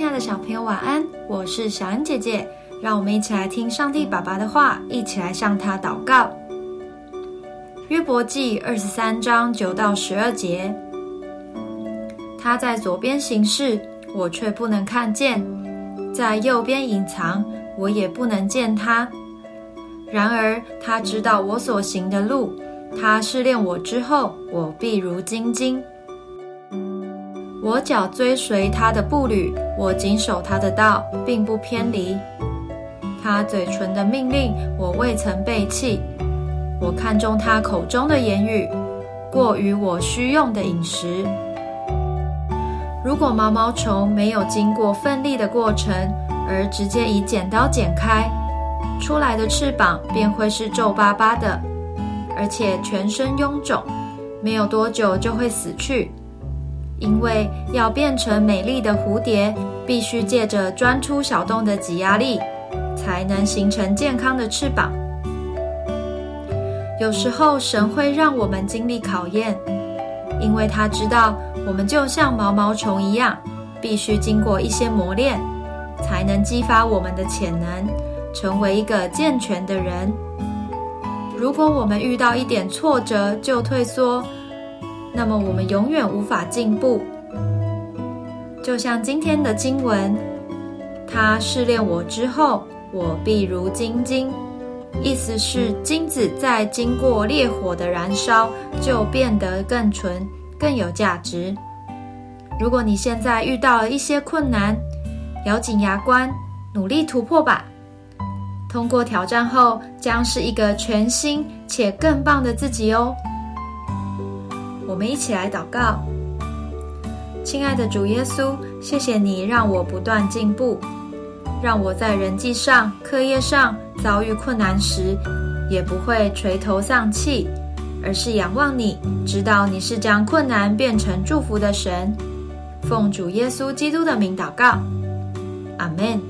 亲爱的小朋友，晚安！我是小恩姐姐，让我们一起来听上帝爸爸的话，一起来向他祷告。约伯记二十三章九到十二节，他在左边行事，我却不能看见；在右边隐藏，我也不能见他。然而他知道我所行的路，他试炼我之后，我必如精金。我脚追随他的步履，我谨守他的道，并不偏离。他嘴唇的命令，我未曾背弃。我看中他口中的言语，过于我需用的饮食。如果毛毛虫没有经过奋力的过程，而直接以剪刀剪开，出来的翅膀便会是皱巴巴的，而且全身臃肿，没有多久就会死去。因为要变成美丽的蝴蝶，必须借着钻出小洞的挤压力，才能形成健康的翅膀。有时候神会让我们经历考验，因为他知道我们就像毛毛虫一样，必须经过一些磨练，才能激发我们的潜能，成为一个健全的人。如果我们遇到一点挫折就退缩，那么我们永远无法进步。就像今天的经文，他试炼我之后，我必如金晶。意思是金子在经过烈火的燃烧，就变得更纯、更有价值。如果你现在遇到了一些困难，咬紧牙关，努力突破吧。通过挑战后，将是一个全新且更棒的自己哦。我们一起来祷告，亲爱的主耶稣，谢谢你让我不断进步，让我在人际上、课业上遭遇困难时，也不会垂头丧气，而是仰望你，知道你是将困难变成祝福的神。奉主耶稣基督的名祷告，阿门。